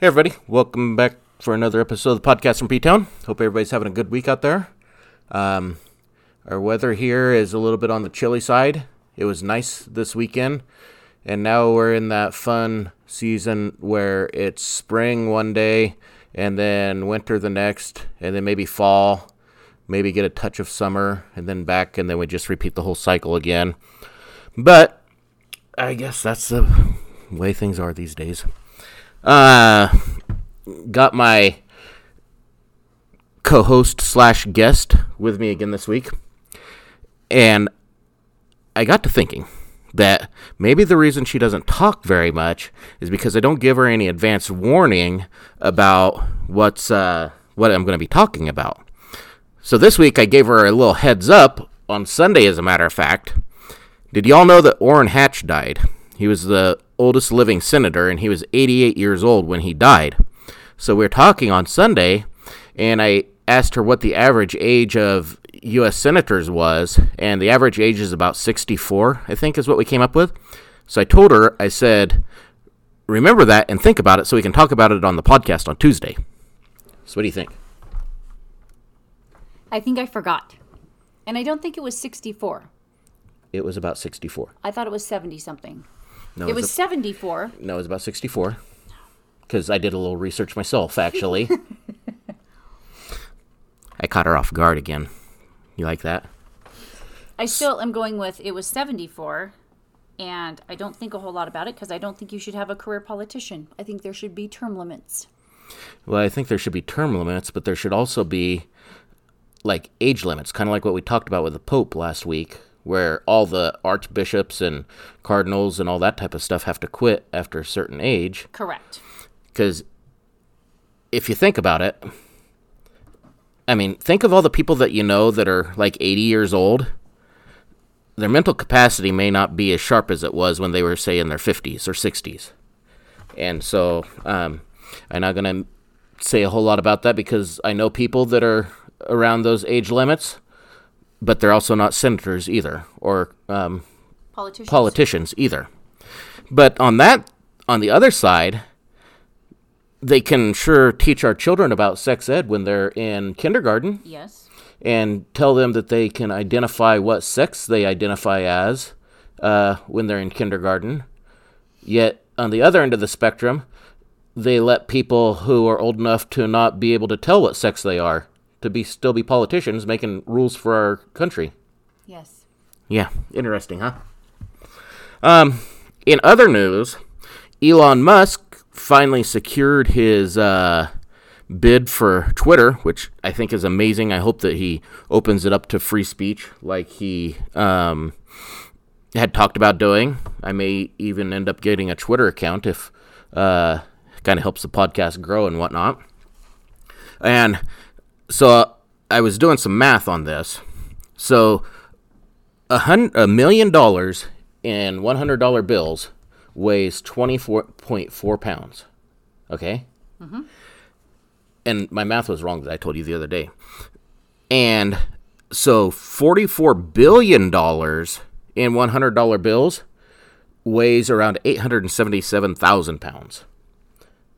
Hey, everybody. Welcome back for another episode of the podcast from P Town. Hope everybody's having a good week out there. Um, our weather here is a little bit on the chilly side. It was nice this weekend, and now we're in that fun season where it's spring one day and then winter the next, and then maybe fall, maybe get a touch of summer, and then back, and then we just repeat the whole cycle again. But I guess that's the way things are these days. Uh, got my co-host slash guest with me again this week, and I got to thinking that maybe the reason she doesn't talk very much is because I don't give her any advance warning about what's uh, what I'm going to be talking about. So this week I gave her a little heads up on Sunday, as a matter of fact. Did y'all know that Orrin Hatch died? He was the oldest living senator, and he was 88 years old when he died. So we are talking on Sunday, and I asked her what the average age of U.S. senators was, and the average age is about 64, I think is what we came up with. So I told her, I said, remember that and think about it so we can talk about it on the podcast on Tuesday. So what do you think? I think I forgot. And I don't think it was 64. It was about 64. I thought it was 70 something. No, it was a- 74. no, it was about 64. Because I did a little research myself, actually. I caught her off guard again. You like that? I still am going with it was 74. And I don't think a whole lot about it because I don't think you should have a career politician. I think there should be term limits. Well, I think there should be term limits, but there should also be like age limits, kind of like what we talked about with the Pope last week, where all the archbishops and cardinals and all that type of stuff have to quit after a certain age. Correct. Because if you think about it, I mean, think of all the people that you know that are like 80 years old. Their mental capacity may not be as sharp as it was when they were, say, in their 50s or 60s. And so um, I'm not going to say a whole lot about that because I know people that are around those age limits, but they're also not senators either or um, Politicians. politicians either. But on that, on the other side, they can sure teach our children about sex ed when they're in kindergarten yes. and tell them that they can identify what sex they identify as uh, when they're in kindergarten. Yet, on the other end of the spectrum, they let people who are old enough to not be able to tell what sex they are to be still be politicians making rules for our country. Yes. Yeah, interesting, huh? Um, in other news, Elon Musk finally secured his uh, bid for Twitter, which I think is amazing. I hope that he opens it up to free speech like he um, had talked about doing. I may even end up getting a Twitter account if uh, kind of helps the podcast grow and whatnot. And so I was doing some math on this. So a, hundred a million dollars in one hundred dollar bills weighs twenty four point four pounds. Okay. Mm-hmm. And my math was wrong that I told you the other day. And so forty four billion dollars in one hundred dollar bills weighs around eight hundred and seventy seven thousand pounds.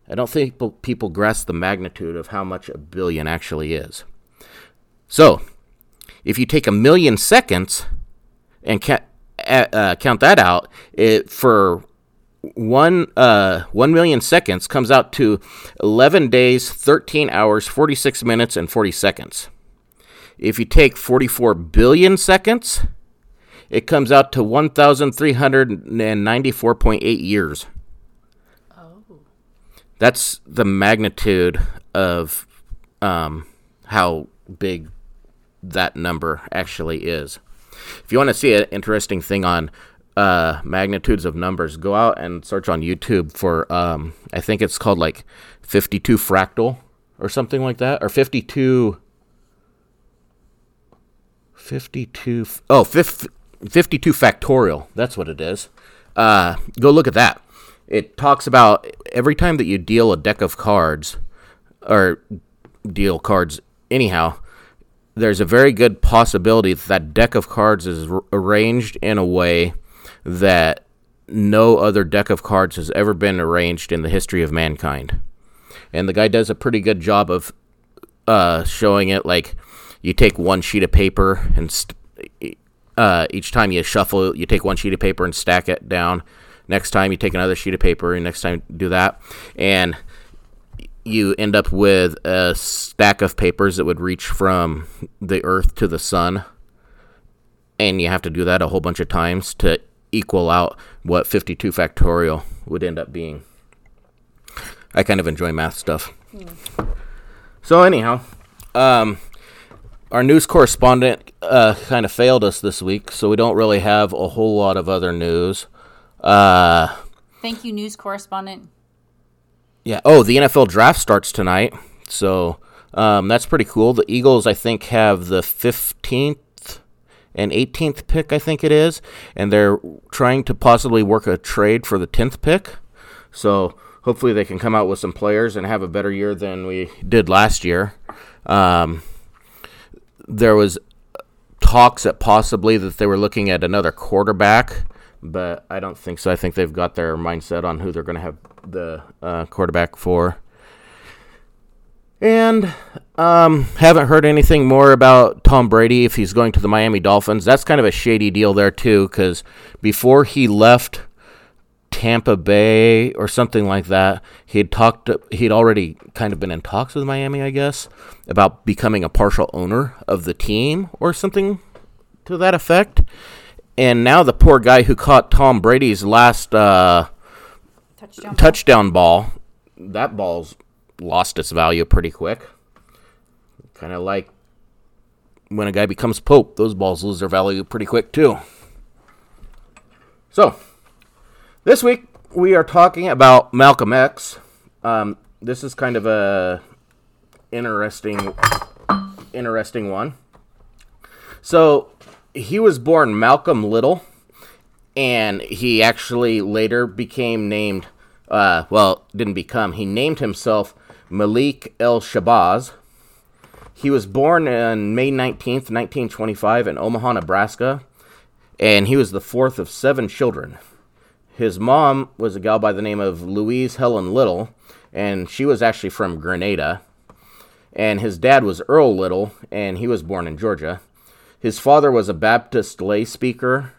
I don't think people, grasp the magnitude of how much a billion actually is. So, if you take a million seconds and ca- uh, count that out, it for one uh, one million seconds comes out to eleven days, thirteen hours, forty six minutes, and forty seconds. If you take forty four billion seconds, it comes out to one thousand three hundred and ninety four point eight years. That's the magnitude of um, how big that number actually is. If you want to see an interesting thing on uh, magnitudes of numbers, go out and search on YouTube for, um, I think it's called like 52 fractal or something like that, or 52. 52. Oh, fif- 52 factorial. That's what it is. Uh, go look at that. It talks about every time that you deal a deck of cards, or deal cards anyhow, there's a very good possibility that that deck of cards is r- arranged in a way that no other deck of cards has ever been arranged in the history of mankind. and the guy does a pretty good job of uh, showing it. Like you take one sheet of paper and st- uh, each time you shuffle, you take one sheet of paper and stack it down. Next time you take another sheet of paper, and next time do that, and you end up with a stack of papers that would reach from the Earth to the Sun, and you have to do that a whole bunch of times to equal out what 52 factorial would end up being. I kind of enjoy math stuff. So anyhow, um, our news correspondent uh, kind of failed us this week, so we don't really have a whole lot of other news. Uh, Thank you, news correspondent. yeah. Oh, the NFL draft starts tonight, so um, that's pretty cool. The Eagles, I think, have the 15th and 18th pick, I think it is, and they're trying to possibly work a trade for the 10th pick. So hopefully they can come out with some players and have a better year than we did last year. Um, there was talks that possibly that they were looking at another quarterback, but I don't think so. I think they've got their mindset on who they're going to have the uh, quarterback for. And um, haven't heard anything more about Tom Brady if he's going to the Miami Dolphins. That's kind of a shady deal there too, because before he left Tampa Bay or something like that, he'd talked. He'd already kind of been in talks with Miami, I guess, about becoming a partial owner of the team or something to that effect. And now the poor guy who caught Tom Brady's last uh, Touchdown. touchdown ball, that ball's lost its value pretty quick. Kind of like when a guy becomes pope, those balls lose their value pretty quick too. So, this week we are talking about Malcolm X. Um, this is kind of a interesting, interesting one. So, he was born Malcolm Little, and he actually later became named. Uh, well, didn't become. He named himself Malik El Shabazz. He was born on May 19th, 1925, in Omaha, Nebraska, and he was the fourth of seven children. His mom was a gal by the name of Louise Helen Little, and she was actually from Grenada. And his dad was Earl Little, and he was born in Georgia. His father was a Baptist lay speaker,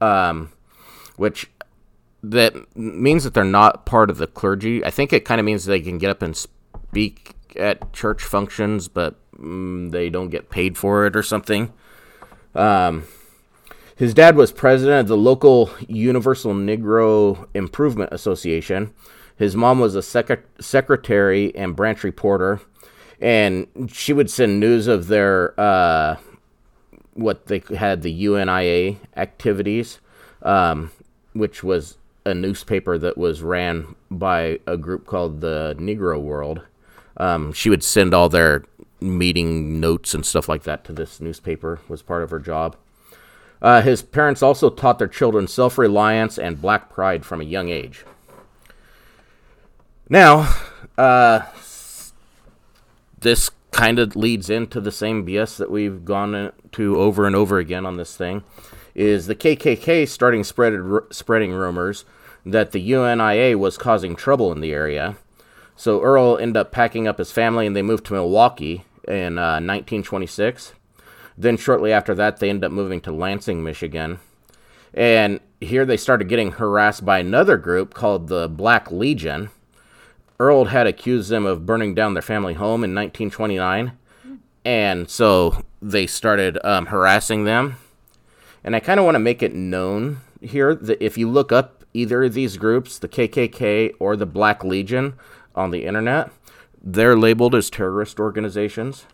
um, which that means that they're not part of the clergy. I think it kind of means they can get up and speak at church functions, but mm, they don't get paid for it or something. Um, his dad was president of the local Universal Negro Improvement Association. His mom was a sec- secretary and branch reporter, and she would send news of their uh, what they had the UNIA activities, um, which was a newspaper that was ran by a group called the Negro World. Um, she would send all their meeting notes and stuff like that to this newspaper was part of her job. Uh, his parents also taught their children self reliance and black pride from a young age. Now, uh, this kind of leads into the same BS that we've gone to over and over again on this thing. Is the KKK starting spread, spreading rumors that the UNIA was causing trouble in the area? So Earl ended up packing up his family and they moved to Milwaukee in uh, 1926. Then shortly after that, they ended up moving to Lansing, Michigan. And here they started getting harassed by another group called the Black Legion. Earl had accused them of burning down their family home in 1929. And so they started um, harassing them. And I kind of want to make it known here that if you look up either of these groups, the KKK or the Black Legion, on the internet, they're labeled as terrorist organizations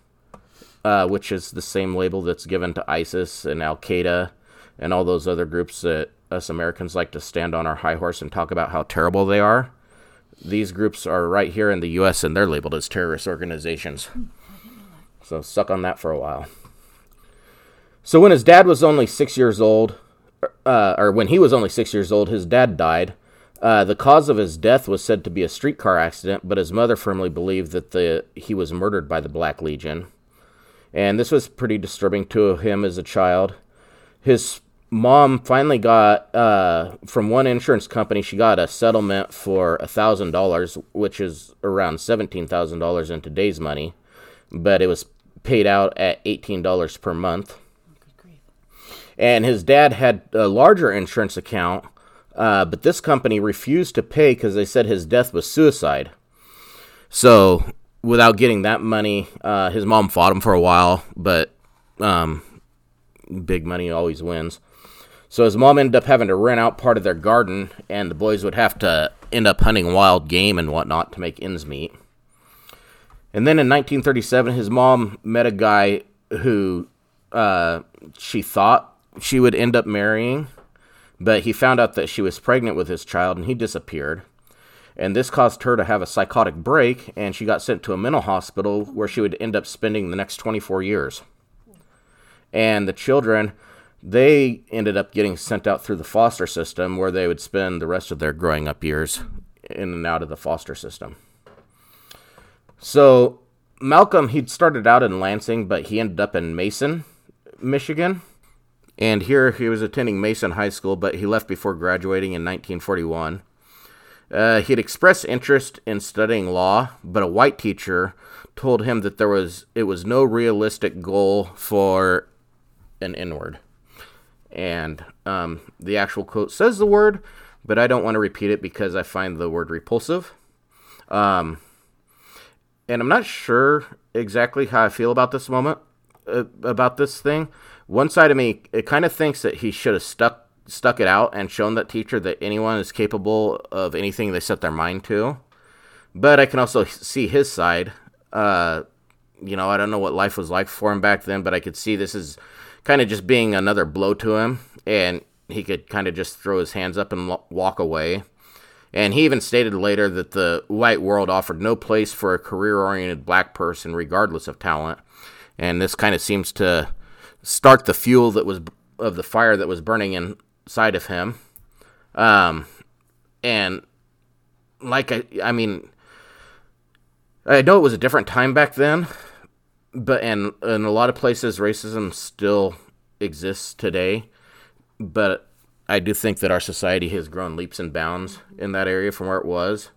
uh, which is the same label that's given to ISIS and Al Qaeda and all those other groups that us Americans like to stand on our high horse and talk about how terrible they are. These groups are right here in the U.S. and they're labeled as terrorist organizations. So suck on that for a while. So when his dad was only six years old, uh, or when he was only six years old, his dad died. Uh, the cause of his death was said to be a streetcar accident, but his mother firmly believed that the he was murdered by the Black Legion and this was pretty disturbing to him as a child. His mom finally got uh, from one insurance company. She got a settlement for a thousand dollars, which is around seventeen thousand dollars in today's money, but it was paid out at eighteen dollars per month. And his dad had a larger insurance account, uh, but this company refused to pay because they said his death was suicide. So, without getting that money, uh, his mom fought him for a while, but um, big money always wins. So his mom ended up having to rent out part of their garden, and the boys would have to end up hunting wild game and whatnot to make ends meet. And then in 1937, his mom met a guy who uh, she thought she would end up marrying, but he found out that she was pregnant with his child and he disappeared. And this caused her to have a psychotic break, and she got sent to a mental hospital where she would end up spending the next 24 years. And the children, they ended up getting sent out through the foster system where they would spend the rest of their growing up years in and out of the foster system. So Malcolm, he'd started out in Lansing, but he ended up in Mason, Michigan. And here he was attending Mason High School, but he left before graduating in 1941. Uh, he'd expressed interest in studying law, but a white teacher told him that there was it was no realistic goal for an N-word. And um, the actual quote says the word, but I don't want to repeat it because I find the word repulsive. Um, and I'm not sure exactly how I feel about this moment, uh, about this thing. One side of me, it kind of thinks that he should have stuck stuck it out and shown that teacher that anyone is capable of anything they set their mind to. But I can also see his side. Uh, you know, I don't know what life was like for him back then, but I could see this is kind of just being another blow to him, and he could kind of just throw his hands up and walk away. And he even stated later that the white world offered no place for a career oriented black person, regardless of talent. And this kind of seems to start the fuel that was of the fire that was burning inside of him. Um, and like I, I mean, I know it was a different time back then, but and in a lot of places, racism still exists today. But I do think that our society has grown leaps and bounds in that area from where it was.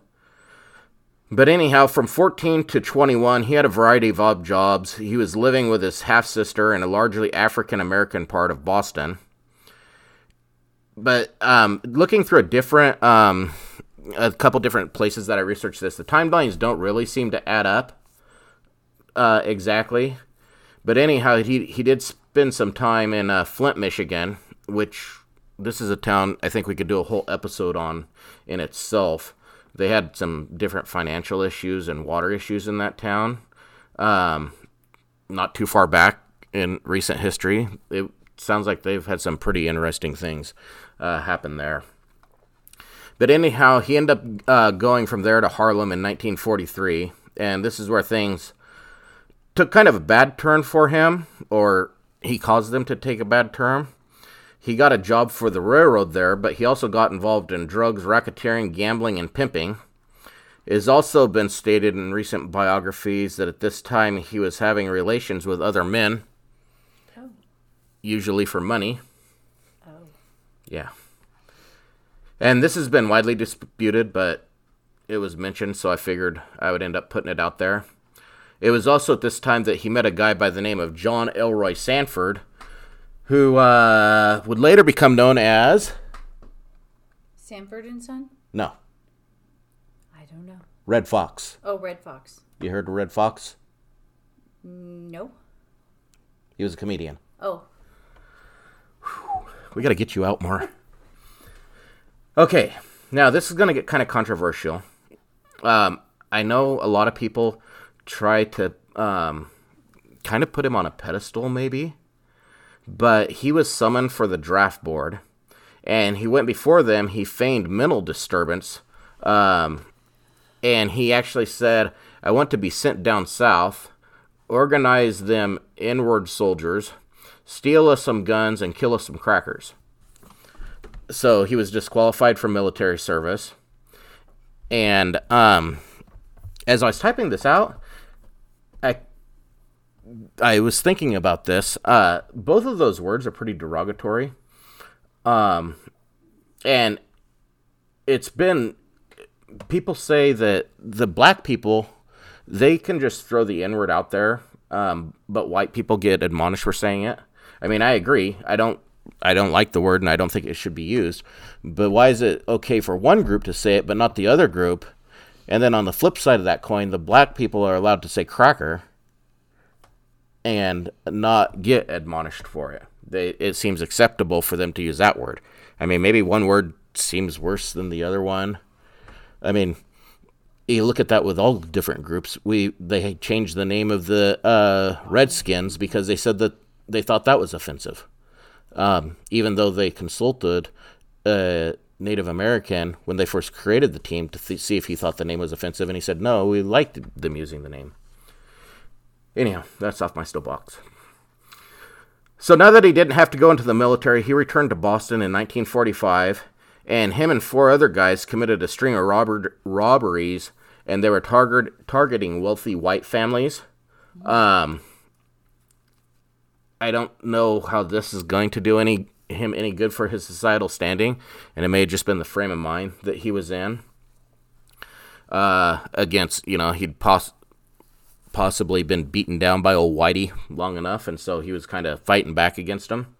But anyhow, from 14 to 21, he had a variety of odd jobs. He was living with his half sister in a largely African American part of Boston. But um, looking through a different, um, a couple different places that I researched this, the timelines don't really seem to add up uh, exactly. But anyhow, he he did spend some time in uh, Flint, Michigan, which this is a town I think we could do a whole episode on in itself they had some different financial issues and water issues in that town. Um, not too far back in recent history, it sounds like they've had some pretty interesting things uh, happen there. But anyhow, he ended up uh, going from there to Harlem in 1943, and this is where things took kind of a bad turn for him, or he caused them to take a bad turn. He got a job for the railroad there, but he also got involved in drugs, racketeering, gambling, and pimping. It has also been stated in recent biographies that at this time he was having relations with other men, oh. usually for money. Oh. Yeah. And this has been widely disputed, but it was mentioned, so I figured I would end up putting it out there. It was also at this time that he met a guy by the name of John Elroy Sanford, who uh, would later become known as Sanford and Son. No. I don't know. Redd Foxx. Oh, Redd Foxx. You heard of Redd Foxx? No. He was a comedian. Oh. Whew. We got to get you out more. Okay, now this is going to get kind of controversial. Um, I know a lot of people try to um, kind of put him on a pedestal, maybe but he was summoned for the draft board, and he went before them. He feigned mental disturbance, um, and he actually said, "I want to be sent down south, organize them inward soldiers, steal us some guns, and kill us some crackers." So he was disqualified from military service, and um, as I was typing this out, I was thinking about this. Uh, both of those words are pretty derogatory. Um, and it's been people say that the black people they can just throw the N word out there, um, but white people get admonished for saying it. I mean, I agree. I don't. I don't like the word, and I don't think it should be used. But why is it okay for one group to say it, but not the other group? And then on the flip side of that coin, the black people are allowed to say cracker and not get admonished for it. They, it seems acceptable for them to use that word. I mean, maybe one word seems worse than the other one. I mean, you look at that with all different groups. We they changed the name of the uh, Redskins because they said that they thought that was offensive, um, even though they consulted a Native American when they first created the team to th- see if he thought the name was offensive, and he said no, we liked them using the name. Anyhow, that's off my still box. So now that he didn't have to go into the military, he returned to Boston in 1945 and him and four other guys committed a string of robber- robberies, and they were target- targeting wealthy white families. Um, I don't know how this is going to do any him any good for his societal standing, and it may have just been the frame of mind that he was in. Uh, against you know he'd poss- possibly been beaten down by old Whitey long enough, and so he was kind of fighting back against him.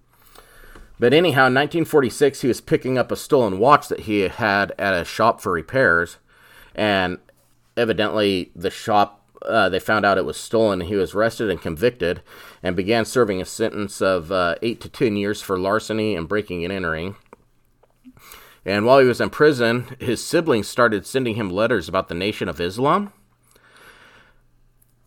But anyhow, in 1946, he was picking up a stolen watch that he had at a shop for repairs, and evidently the shop uh, they found out it was stolen. He was arrested and convicted, and began serving a sentence of uh, eight to ten years for larceny and breaking and entering. And while he was in prison, his siblings started sending him letters about the Nation of Islam.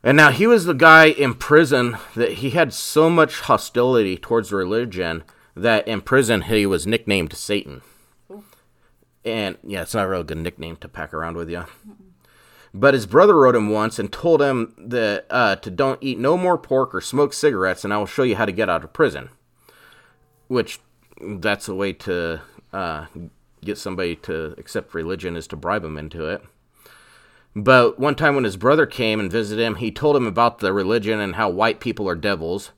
And now he was the guy in prison that he had so much hostility towards religion that in prison he was nicknamed Satan. And yeah, it's not a real good nickname to pack around with you. But his brother wrote him once and told him that uh, to don't eat no more pork or smoke cigarettes, and I will show you how to get out of prison. Which that's a way to uh, get somebody to accept religion is to bribe them into it. But one time when his brother came and visited him, he told him about the religion and how white people are devils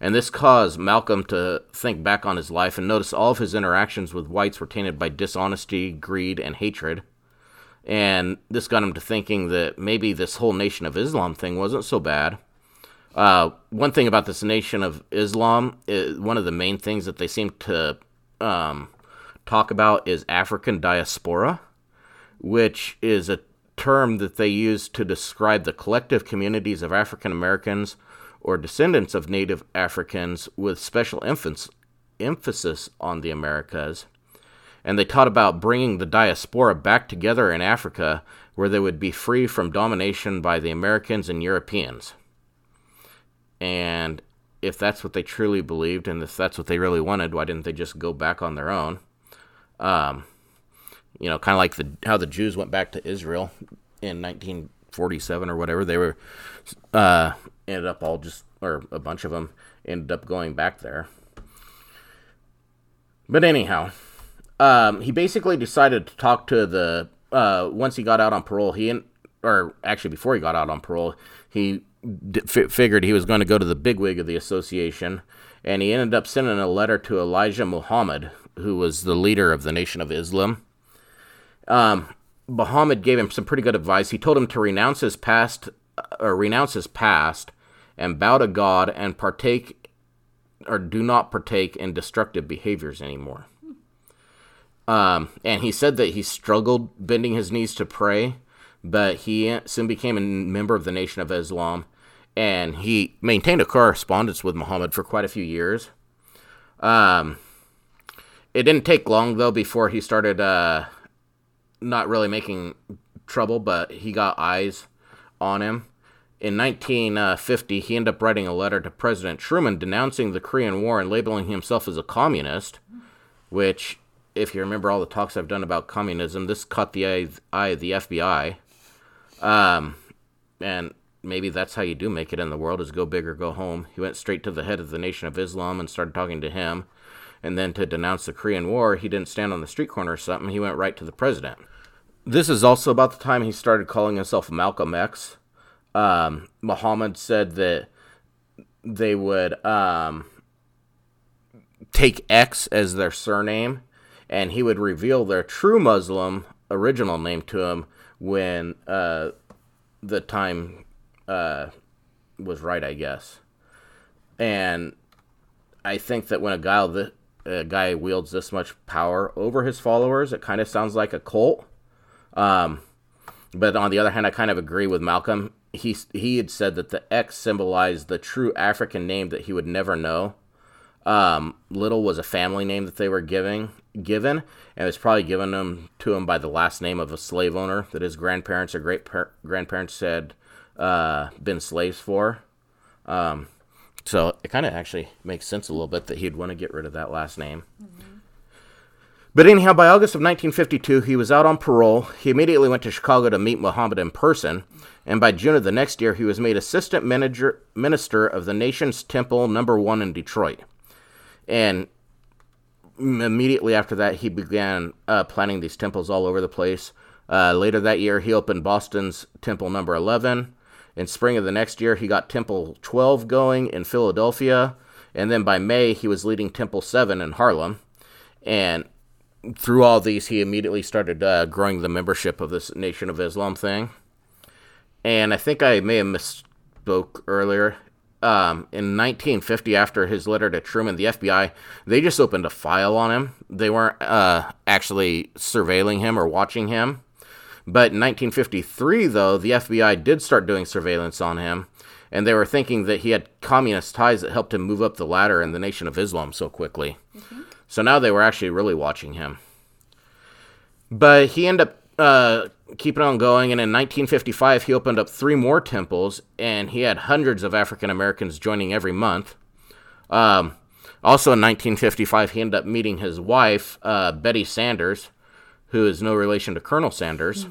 and this caused Malcolm to think back on his life and notice all of his interactions with whites were tainted by dishonesty, greed, and hatred. And this got him to thinking that maybe this whole Nation of Islam thing wasn't so bad. Uh, one thing about this Nation of Islam, is, one of the main things that they seem to um, talk about is African diaspora, which is a term that they use to describe the collective communities of African Americans or descendants of native Africans with special emphasis on the Americas. And they taught about bringing the diaspora back together in Africa where they would be free from domination by the Americans and Europeans. And if that's what they truly believed and if that's what they really wanted, why didn't they just go back on their own? Um, you know, kind of like the how the Jews went back to Israel in 1947 or whatever. They were uh, ended up all just, or a bunch of them ended up going back there. But anyhow, um, he basically decided to talk to the, uh, once he got out on parole, he, in, or actually before he got out on parole, he d- f- figured he was going to go to the bigwig of the association, and he ended up sending a letter to Elijah Muhammad, who was the leader of the Nation of Islam. Um, Muhammad gave him some pretty good advice. He told him to renounce his past, or renounce his past, and bow to God and partake or do not partake in destructive behaviors anymore. Um, and he said that he struggled bending his knees to pray, but he soon became a member of the Nation of Islam, and he maintained a correspondence with Muhammad for quite a few years. Um, it didn't take long though before he started uh, not really making trouble, but he got eyes on him in 1950, he ended up writing a letter to President Truman denouncing the Korean War and labeling himself as a communist, which, if you remember all the talks I've done about communism, this caught the eye, of the FBI. Um, and maybe that's how you do make it in the world is go big or go home. He went straight to the head of the Nation of Islam and started talking to him. And then to denounce the Korean War, he didn't stand on the street corner or something. He went right to the president. This is also about the time he started calling himself Malcolm X um, Muhammad said that they would um, take X as their surname, and he would reveal their true Muslim original name to him when uh, the time uh, was right, I guess. And I think that when a guy a guy wields this much power over his followers, it kind of sounds like a cult. Um, but on the other hand, I kind of agree with Malcolm. He he had said that the X symbolized the true African name that he would never know. Um, Little was a family name that they were giving given, and it was probably given them to him by the last name of a slave owner that his grandparents or great par- grandparents had uh, been slaves for. Um, so it kind of actually makes sense a little bit that he'd want to get rid of that last name. Mm-hmm. But anyhow, by August of 1952, he was out on parole. He immediately went to Chicago to meet Muhammad in person, and by June of the next year, he was made assistant manager, minister of the nation's temple number one in Detroit. And immediately after that, he began uh, planning these temples all over the place. Uh, later that year, he opened Boston's temple number 11. In spring of the next year, he got Temple 12 going in Philadelphia. And then by May, he was leading Temple 7 in Harlem. And through all these, he immediately started uh, growing the membership of this Nation of Islam thing. And I think I may have misspoke earlier. Um, in 1950, after his letter to Truman, the FBI they just opened a file on him. They weren't uh, actually surveilling him or watching him. But in 1953, though, the FBI did start doing surveillance on him, and they were thinking that he had communist ties that helped him move up the ladder in the Nation of Islam so quickly. Mm-hmm. So now they were actually really watching him. But he ended up uh, keeping on going, and in 1955, he opened up three more temples, and he had hundreds of African Americans joining every month. Um, also in 1955, he ended up meeting his wife, uh, Betty Sanders, who is no relation to Colonel Sanders.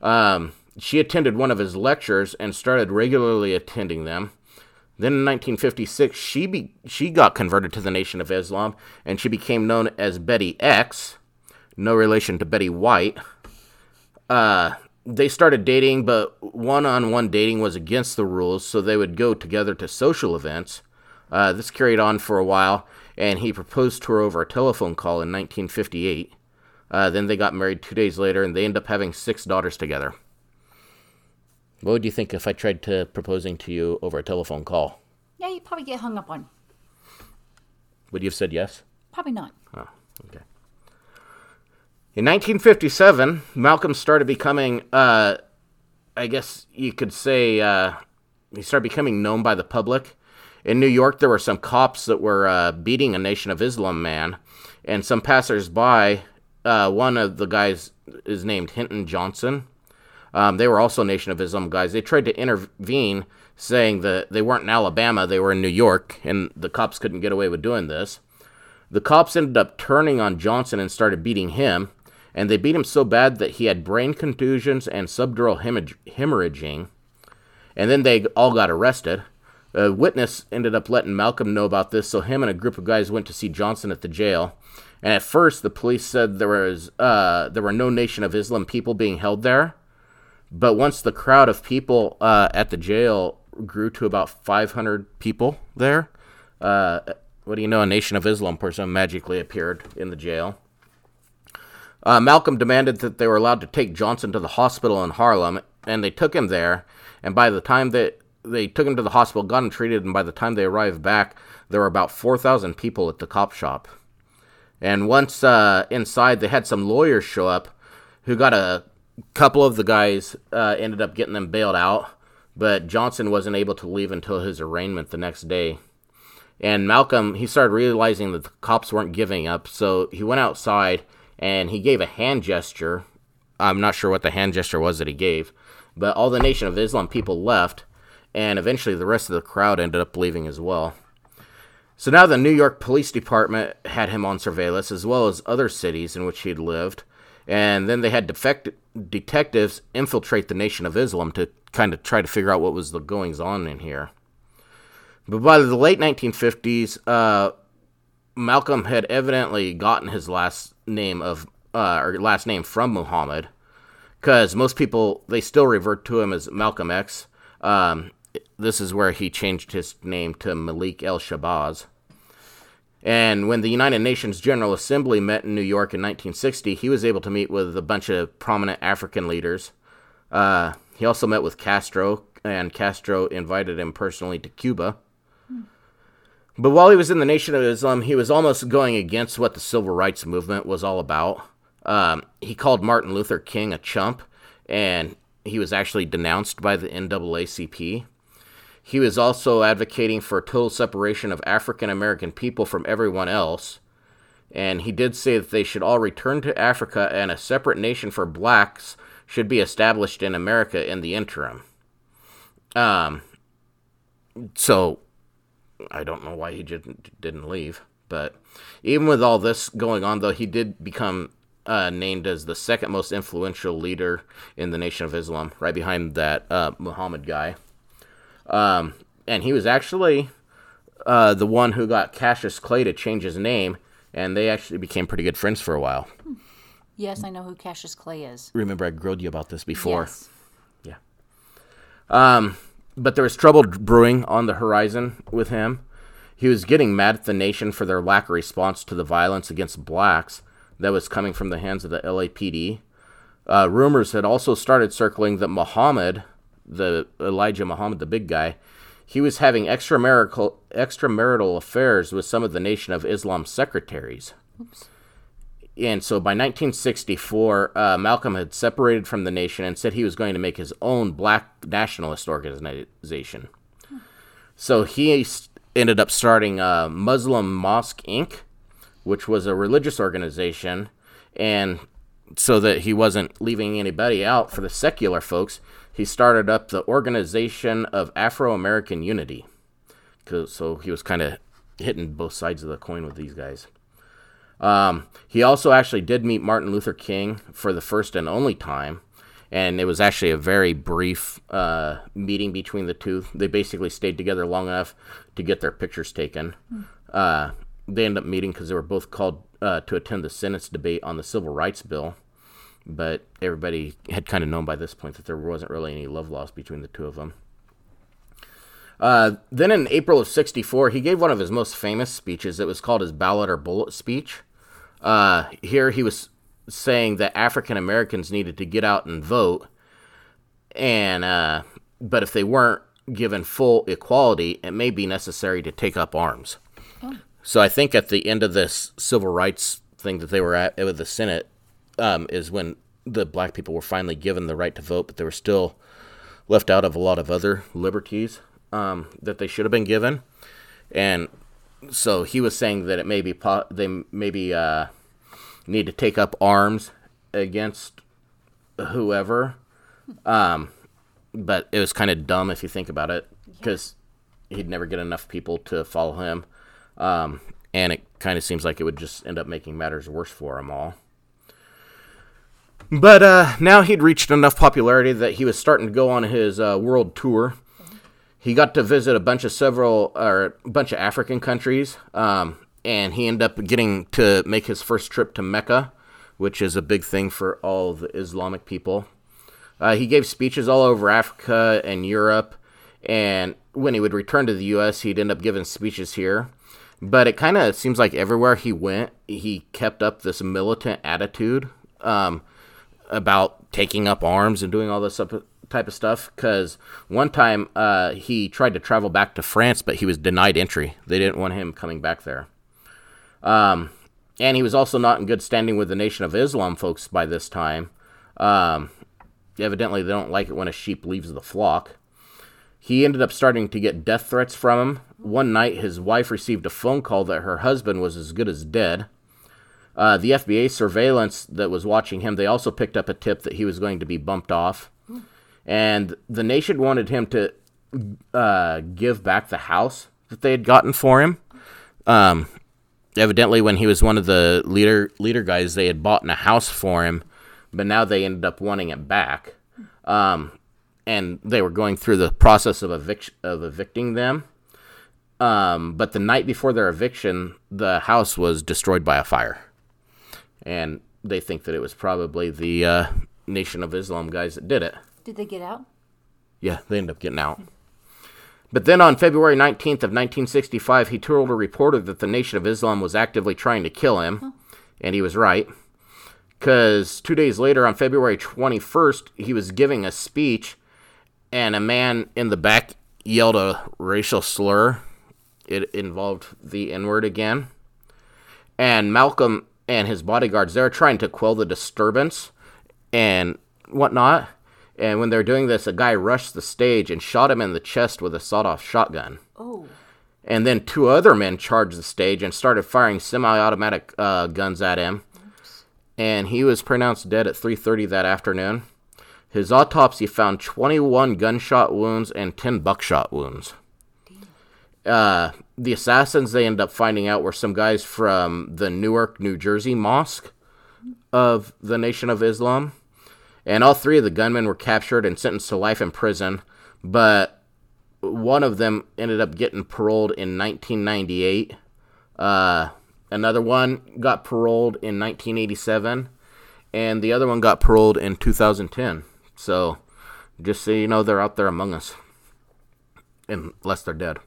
Mm. Um, she attended one of his lectures and started regularly attending them. Then in 1956, she be, she got converted to the Nation of Islam, and she became known as Betty X, no relation to Betty White. Uh, they started dating, but one-on-one dating was against the rules, so they would go together to social events. Uh, this carried on for a while, and he proposed to her over a telephone call in 1958. Uh, then they got married two days later, and they ended up having six daughters together. What would you think if I tried to proposing to you over a telephone call? Yeah, you'd probably get hung up on. Would you have said yes? Probably not. Oh, okay. In 1957, Malcolm started becoming, uh, I guess you could say, uh, he started becoming known by the public. In New York, there were some cops that were uh, beating a Nation of Islam man, and some passersby uh, one of the guys is named Hinton Johnson. Um, they were also Nation of Islam guys. They tried to intervene, saying that they weren't in Alabama, they were in New York, and the cops couldn't get away with doing this. The cops ended up turning on Johnson and started beating him, and they beat him so bad that he had brain contusions and subdural hemorrhaging. And then they all got arrested. A witness ended up letting Malcolm know about this, so him and a group of guys went to see Johnson at the jail. And at first, the police said there was uh, there were no Nation of Islam people being held there. But once the crowd of people uh, at the jail grew to about 500 people there, uh, what do you know? A Nation of Islam person magically appeared in the jail. Uh, Malcolm demanded that they were allowed to take Johnson to the hospital in Harlem, and they took him there. And by the time that they took him to the hospital, got him treated, and by the time they arrived back, there were about 4,000 people at the cop shop. And once uh, inside, they had some lawyers show up who got a couple of the guys uh, ended up getting them bailed out, but Johnson wasn't able to leave until his arraignment the next day. And Malcolm, he started realizing that the cops weren't giving up, so he went outside and he gave a hand gesture. I'm not sure what the hand gesture was that he gave, but all the Nation of Islam people left, and eventually the rest of the crowd ended up leaving as well. So now the New York Police Department had him on surveillance, as well as other cities in which he had lived. And then they had defect- detectives infiltrate the Nation of Islam to kind of try to figure out what was the goings on in here. But by the late 1950s, uh, Malcolm had evidently gotten his last name of uh, or last name from Muhammad, because most people they still revert to him as Malcolm X. Um, this is where he changed his name to Malik El Shabazz. And when the United Nations General Assembly met in New York in 1960, he was able to meet with a bunch of prominent African leaders. Uh, he also met with Castro, and Castro invited him personally to Cuba. But while he was in the Nation of Islam, he was almost going against what the civil rights movement was all about. Um, he called Martin Luther King a chump, and he was actually denounced by the NAACP. He was also advocating for total separation of African American people from everyone else. And he did say that they should all return to Africa and a separate nation for blacks should be established in America in the interim. Um, so I don't know why he didn't didn't leave, but even with all this going on, though, he did become uh, named as the second most influential leader in the Nation of Islam, right behind that uh, Muhammad guy. Um, and he was actually uh, the one who got Cassius Clay to change his name, and they actually became pretty good friends for a while. Yes, I know who Cassius Clay is. Remember, I grilled you about this before. Yes. Yeah. Um, but there was trouble brewing on the horizon with him. He was getting mad at the nation for their lack of response to the violence against blacks that was coming from the hands of the LAPD. Uh, rumors had also started circling that Muhammad, the Elijah Muhammad, the big guy, he was having extramarital extramarital affairs with some of the Nation of Islam secretaries. Oops. And so by 1964, uh, Malcolm had separated from the nation and said he was going to make his own black nationalist organization. So he ended up starting uh, Muslim Mosque Inc., which was a religious organization. And so that he wasn't leaving anybody out for the secular folks, he started up the Organization of Afro American Unity. So he was kind of hitting both sides of the coin with these guys. Um, he also actually did meet Martin Luther King for the first and only time, and it was actually a very brief uh, meeting between the two. They basically stayed together long enough to get their pictures taken. Uh, they ended up meeting because they were both called uh, to attend the Senate's debate on the Civil Rights Bill, but everybody had kind of known by this point that there wasn't really any love lost between the two of them. Uh, then in April of 64, he gave one of his most famous speeches. It was called his Ballot or Bullet speech. Uh, here he was saying that African Americans needed to get out and vote, and uh, but if they weren't given full equality, it may be necessary to take up arms. So I think at the end of this civil rights thing that they were at with the Senate um, is when the black people were finally given the right to vote, but they were still left out of a lot of other liberties um, that they should have been given, and so he was saying that it may be po- they maybe uh, need to take up arms against whoever, um, but it was kind of dumb if you think about it because he'd never get enough people to follow him, um, and it kind of seems like it would just end up making matters worse for them all. But uh, now he'd reached enough popularity that he was starting to go on his uh, world tour. He got to visit a bunch of several or a bunch of African countries, um, and he ended up getting to make his first trip to Mecca, which is a big thing for all the Islamic people. Uh, he gave speeches all over Africa and Europe, and when he would return to the U.S., he'd end up giving speeches here. But it kind of seems like everywhere he went, he kept up this militant attitude um, about taking up arms and doing all this type of stuff. Because one time uh, he tried to travel back to France, but he was denied entry. They didn't want him coming back there. Um, and he was also not in good standing with the Nation of Islam folks by this time. Um, evidently, they don't like it when a sheep leaves the flock. He ended up starting to get death threats from him. One night, his wife received a phone call that her husband was as good as dead. Uh, the FBA surveillance that was watching him, they also picked up a tip that he was going to be bumped off. And the nation wanted him to uh, give back the house that they had gotten for him. Um, evidently, when he was one of the leader leader guys, they had bought in a house for him, but now they ended up wanting it back. Um, and they were going through the process of of evicting them. Um, but the night before their eviction, the house was destroyed by a fire, and they think that it was probably the uh, Nation of Islam guys that did it. Did they get out? Yeah, they ended up getting out. But then on February 19th of 1965, he told a reporter that the Nation of Islam was actively trying to kill him, and he was right. Because two days later, on February 21st, he was giving a speech, and a man in the back yelled a racial slur. It involved the N word again. And Malcolm and his bodyguards, they're trying to quell the disturbance and whatnot. And when they're doing this, a guy rushed the stage and shot him in the chest with a sawed off shotgun. Oh. And then two other men charged the stage and started firing semi-automatic uh, guns at him. And he was pronounced dead at 3:30 that afternoon. His autopsy found 21 gunshot wounds and 10 buckshot wounds. Uh, the assassins they ended up finding out were some guys from the Newark, New Jersey mosque of the Nation of Islam. And all three of the gunmen were captured and sentenced to life in prison. But one of them ended up getting paroled in 1998. Uh, another one got paroled in 1987. And the other one got paroled in 2010. So just so you know, they're out there among us. Unless they're dead.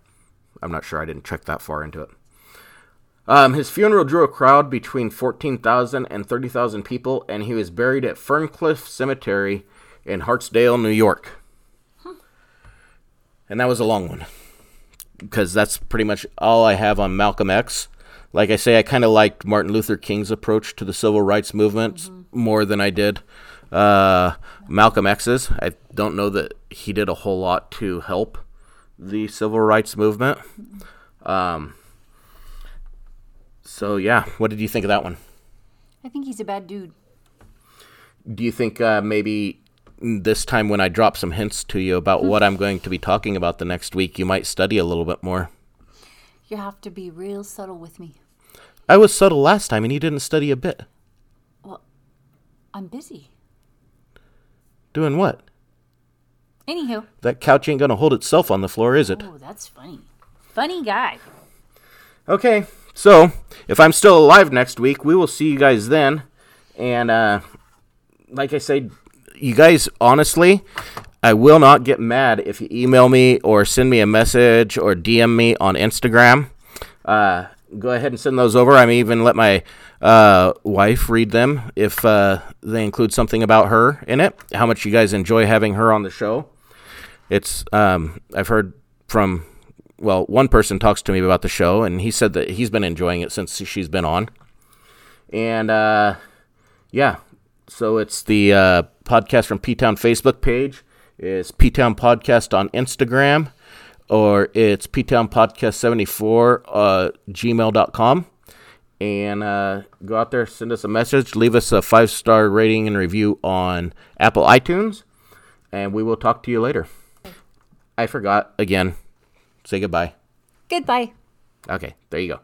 I'm not sure. I didn't check that far into it. Um, his funeral drew a crowd between 14,000 and 30,000 people, and he was buried at Ferncliff Cemetery in Hartsdale, New York. And that was a long one. Because that's pretty much all I have on Malcolm X. Like I say, I kind of liked Martin Luther King's approach to the civil rights movement more than I did uh, Malcolm X's. I don't know that he did a whole lot to help the civil rights movement. Um, so yeah, what did you think of that one? I think he's a bad dude. Do you think uh, maybe this time when I drop some hints to you about what I'm going to be talking about the next week, you might study a little bit more? You have to be real subtle with me. I was subtle last time and you didn't study a bit. Well, I'm busy. Doing what? Anywho. That couch ain't gonna hold itself on the floor, is it? Oh, that's funny. Funny guy. Okay, so if I'm still alive next week, we will see you guys then. And uh, like I said, you guys, honestly, I will not get mad if you email me or send me a message or DM me on Instagram. Uh, go ahead and send those over. I may even let my uh, wife read them if uh, they include something about her in it. How much you guys enjoy having her on the show. It's um, I've heard from well, one person talks to me about the show, and he said that he's been enjoying it since she's been on. And uh, yeah, so it's the uh, podcast from P Town Facebook page. It's P Town Podcast on Instagram, or it's P Town Podcast 74 uh, gmail.com. And uh, go out there, send us a message, leave us a five star rating and review on Apple iTunes, and we will talk to you later. I forgot again. Say goodbye. Goodbye. Okay, there you go.